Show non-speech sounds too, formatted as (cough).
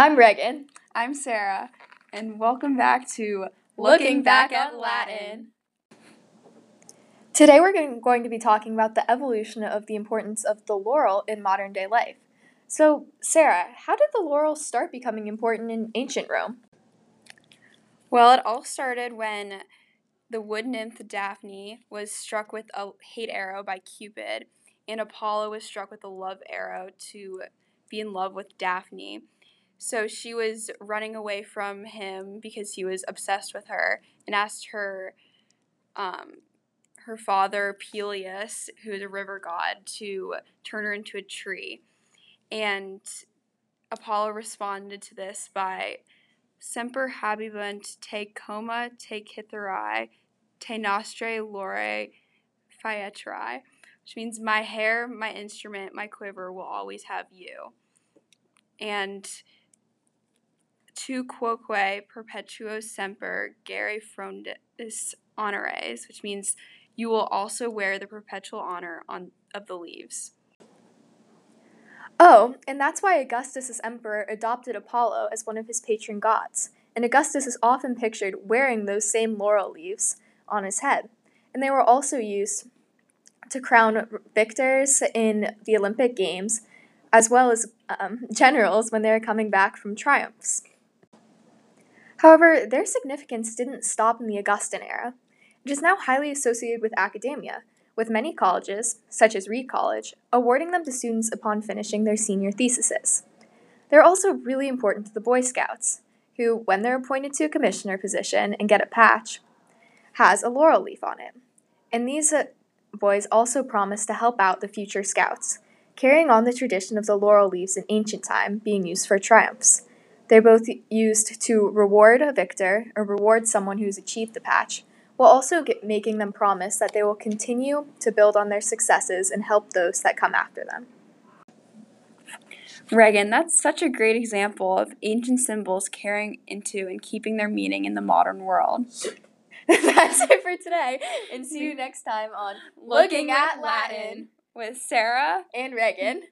I'm Reagan. I'm Sarah, and welcome back to Looking Back at Latin. Today we're going going to be talking about the evolution of the importance of the laurel in modern day life. So, Sarah, how did the laurel start becoming important in ancient Rome? Well, it all started when the wood nymph Daphne was struck with a hate arrow by Cupid, and Apollo was struck with a love arrow to be in love with Daphne. So she was running away from him because he was obsessed with her and asked her um, her father Peleus, who is a river god, to turn her into a tree. And Apollo responded to this by Semper habibunt te coma te cytherae te nostre lore fietri, which means my hair, my instrument, my quiver will always have you. And tu quoque perpetuo semper gere frondis honores, which means you will also wear the perpetual honor on of the leaves. Oh, and that's why Augustus as emperor adopted Apollo as one of his patron gods. And Augustus is often pictured wearing those same laurel leaves on his head. And they were also used to crown victors in the Olympic Games, as well as um, generals when they were coming back from triumphs. However, their significance didn't stop in the Augustan era. It is now highly associated with academia, with many colleges, such as Reed College, awarding them to students upon finishing their senior theses. They're also really important to the Boy Scouts, who, when they're appointed to a commissioner position and get a patch, has a laurel leaf on it. And these uh, boys also promise to help out the future scouts, carrying on the tradition of the laurel leaves in ancient time being used for triumphs. They're both used to reward a victor or reward someone who's achieved the patch, while also get, making them promise that they will continue to build on their successes and help those that come after them. Reagan, that's such a great example of ancient symbols carrying into and keeping their meaning in the modern world. (laughs) that's it for today, and see you mm-hmm. next time on Looking at Latin with Sarah and Reagan.